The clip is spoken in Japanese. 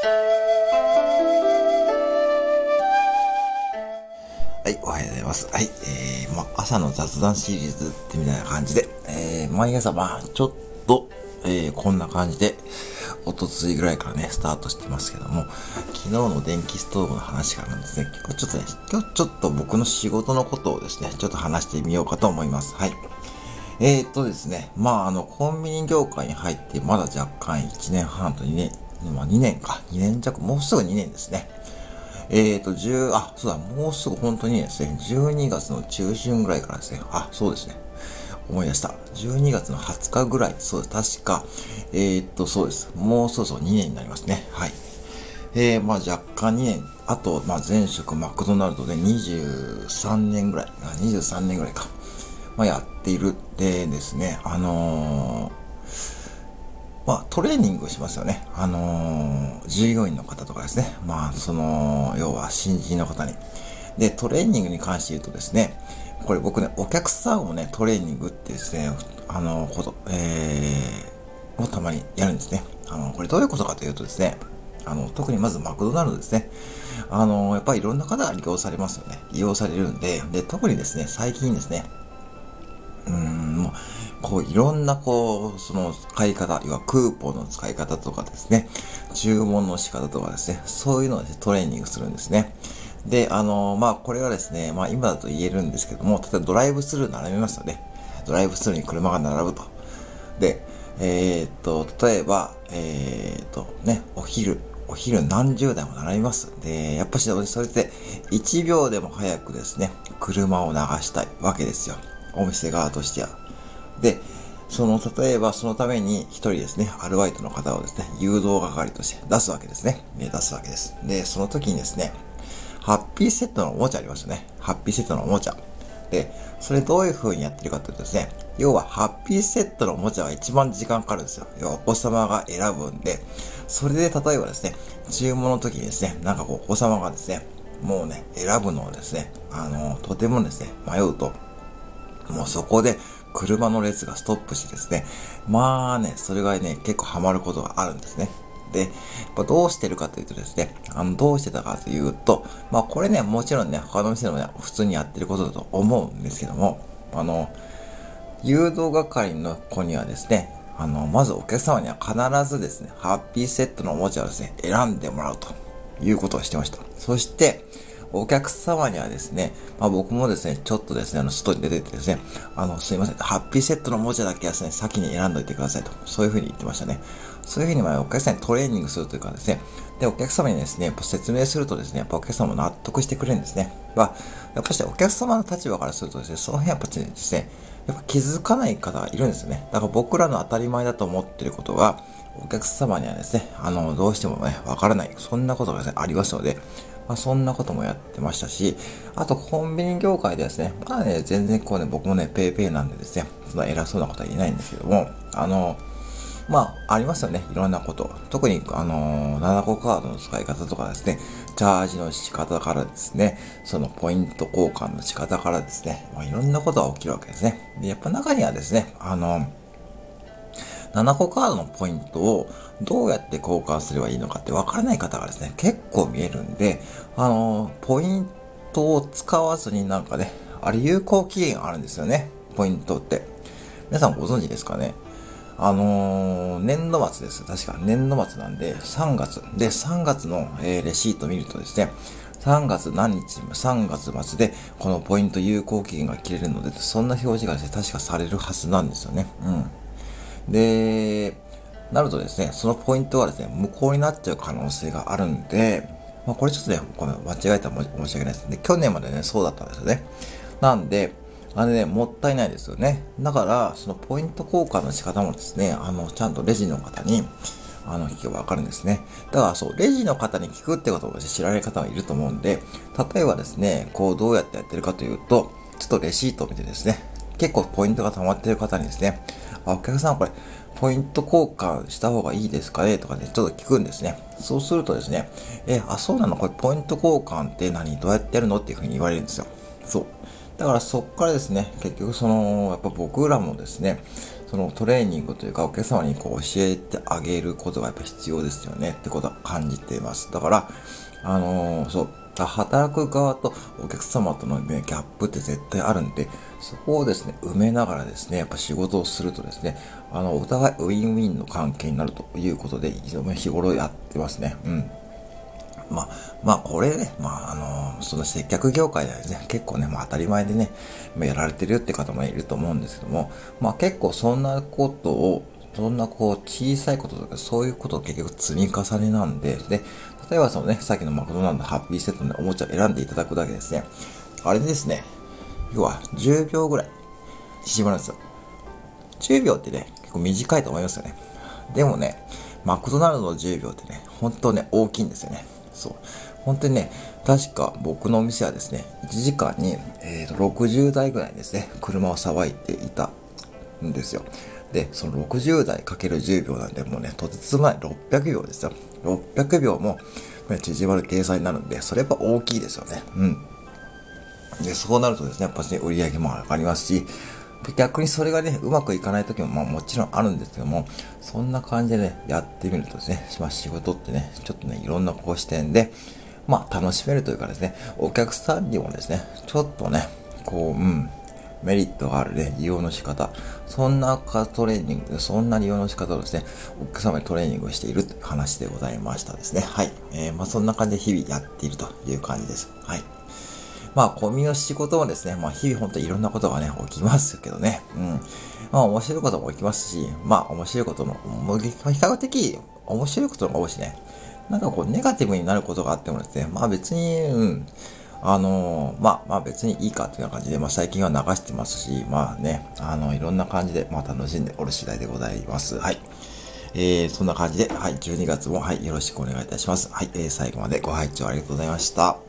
はい、おはようございます。はい、えー、ま、朝の雑談シリーズってみたいな感じで、えー、毎朝まあ、ちょっと、えー、こんな感じで、おとついぐらいからね、スタートしてますけども、昨日の電気ストーブの話からですね、結構ちょっとね、今日ちょっと僕の仕事のことをですね、ちょっと話してみようかと思います。はい。えー、っとですね、まあ、あの、コンビニ業界に入ってまだ若干1年半と2年、まあ2年か、2年弱、もうすぐ2年ですね。えっ、ー、と、10、あ、そうだ、もうすぐ本当にですね、12月の中旬ぐらいからですね、あ、そうですね、思い出した。12月の20日ぐらい、そうです、確か、えっ、ー、と、そうです。もうそろそろ2年になりますね。はい。えー、まあ若干2年、あと、まあ前職マクドナルドで23年ぐらい、あ23年ぐらいか、まあやっているでですね、あのーまあ、トレーニングしますよね。あのー、従業員の方とかですね。まあ、その、要は新人の方に。で、トレーニングに関して言うとですね、これ僕ね、お客さんをね、トレーニングってですね、あの、こと、えー、をたまにやるんですね。あの、これどういうことかというとですね、あの、特にまずマクドナルドですね。あの、やっぱりいろんな方が利用されますよね。利用されるんで、で、特にですね、最近ですね、うん、こういろんなこう、その使い方、要はクーポンの使い方とかですね、注文の仕方とかですね、そういうのを、トレーニングするんですね。で、あの、まあ、これはですね、まあ、今だと言えるんですけども、例えばドライブスルー並びますよね。ドライブスルーに車が並ぶと。で、えー、っと、例えば、えー、っと、ね、お昼、お昼何十台も並びます。で、やっぱし、それって1秒でも早くですね、車を流したいわけですよ。お店側としては。で、その、例えばそのために一人ですね、アルバイトの方をですね、誘導係として出すわけですね。出すわけです。で、その時にですね、ハッピーセットのおもちゃありますよね。ハッピーセットのおもちゃ。で、それどういう風にやってるかというとですね、要はハッピーセットのおもちゃが一番時間かかるんですよ。要はお子様が選ぶんで、それで例えばですね、注文の時にですね、なんかこうお子様がですね、もうね、選ぶのをですね、あの、とてもですね、迷うと、もうそこで車の列がストップしてですね、まあね、それがね、結構ハマることがあるんですね。で、やっぱどうしてるかというとですね、あの、どうしてたかというと、まあこれね、もちろんね、他の店でもね、普通にやってることだと思うんですけども、あの、誘導係の子にはですね、あの、まずお客様には必ずですね、ハッピーセットのおもちゃをですね、選んでもらうということをしてました。そして、お客様にはですね、まあ僕もですね、ちょっとですね、あの、外に出ててですね、あの、すいません、ハッピーセットのおもちゃだけはですね、先に選んどいてくださいと。そういうふうに言ってましたね。そういうふうにまあお客さんにトレーニングするというかですね、で、お客様にですね、やっぱ説明するとですね、やっぱお客様も納得してくれるんですね。まあ、やっぱしお客様の立場からするとですね、その辺やっぱですね、やっぱ気づかない方がいるんですよね。だから僕らの当たり前だと思ってることは、お客様にはですね、あの、どうしてもね、わからない。そんなことがですね、ありますので、まあ、そんなこともやってましたし、あとコンビニ業界でですね、まだね、全然こうね、僕もね、ペイペイなんでですね、そんな偉そうなことは言えないんですけども、あの、まあ、ありますよね。いろんなこと。特に、あのー、7個カードの使い方とかですね、チャージの仕方からですね、そのポイント交換の仕方からですね、まあ、いろんなことが起きるわけですね。で、やっぱ中にはですね、あの7個カードのポイントをどうやって交換すればいいのかってわからない方がですね、結構見えるんで、あの、ポイントを使わずになんかね、あれ有効期限あるんですよね、ポイントって。皆さんご存知ですかね？あのー、年度末です。確か年度末なんで、3月。で、3月の、えー、レシート見るとですね、3月何日、3月末で、このポイント有効期限が切れるので、そんな表示がですね、確かされるはずなんですよね。うん。で、なるとですね、そのポイントはですね、無効になっちゃう可能性があるんで、まあこれちょっとね、この間違えたら申し訳ないですね。去年までね、そうだったんですよね。なんで、あれね、もったいないですよね。だから、そのポイント交換の仕方もですね、あの、ちゃんとレジの方に、あの、聞けばわかるんですね。だからそう、レジの方に聞くってことを知られる方はいると思うんで、例えばですね、こうどうやってやってるかというと、ちょっとレシートを見てですね、結構ポイントが溜まってる方にですね、あ、お客さんこれ、ポイント交換した方がいいですかね？とかね、ちょっと聞くんですね。そうするとですね、え、あ、そうなの？これポイント交換って何？どうやってやるの？っていうふうに言われるんですよ。そう。だからそっからですね、結局その、やっぱ僕らもですね、そのトレーニングというか、お客様にこう教えてあげることがやっぱ必要ですよね？ってことは感じています。だから、あのー、そう、働く側とお客様との、ギャップって絶対あるんで、そこをですね、埋めながらですね、やっぱ仕事をするとですね、あの、お互いウィンウィンの関係になるということで、非常に日頃やってますね。うん。まあ、まあ、これね、まあ、あの、その接客業界ではね、結構ね、まあ当たり前でね、やられてるよって方もいると思うんですけども、まあ結構そんなことを、そんなこう小さいこととかそういうことを結局積み重ねなんで、で、例えばそのね、さっきのマクドナルドハッピーセットのおもちゃを選んでいただくだけですね。あれですね、要は10秒ぐらい縮まるんですよ。10秒ってね、結構短いと思いますよね。でもね、マクドナルドの10秒ってね、本当ね、大きいんですよね。そう。本当にね、確か僕のお店はですね、1時間に、えー、と60台ぐらいですね、車をさばいていたんですよ。で、その60台かける10秒なんで、もうね、とてつもない600秒ですよ。600秒も縮まる計算になるんで、それやっぱ大きいですよね。うん。で、そうなるとですね、やっぱね、売り上げも上がりますし、逆にそれがね、うまくいかない時も、まあもちろんあるんですけども、そんな感じでね、やってみるとですね、まあ仕事ってね、ちょっとね、いろんなこう視点で、まあ楽しめるというかですね、お客さんにもですね、ちょっとね、こう、うん、メリットがあるね、利用の仕方。そんなトレーニング、そんな利用の仕方をですね、お客様にトレーニングをしているという話でございましたですね。はい。えー、まあそんな感じで日々やっているという感じです。はい。まあ、コンビニの仕事もですね、まあ、日々本当にいろんなことがね、起きますけどね。うん。まあ、面白いことも起きますし、まあ、面白いことも、比較的面白いことが多いしね。なんかこう、ネガティブになることがあってもですね、まあ別に、うん。あのー、まあ、まあ別にいいかっていうような感じで、まあ最近は流してますし、まあね、あの、いろんな感じで、まあ楽しんでおる次第でございます。はい。えー、そんな感じで、はい、12月も、はい、よろしくお願いいたします。はい、えー、最後までご拝聴ありがとうございました。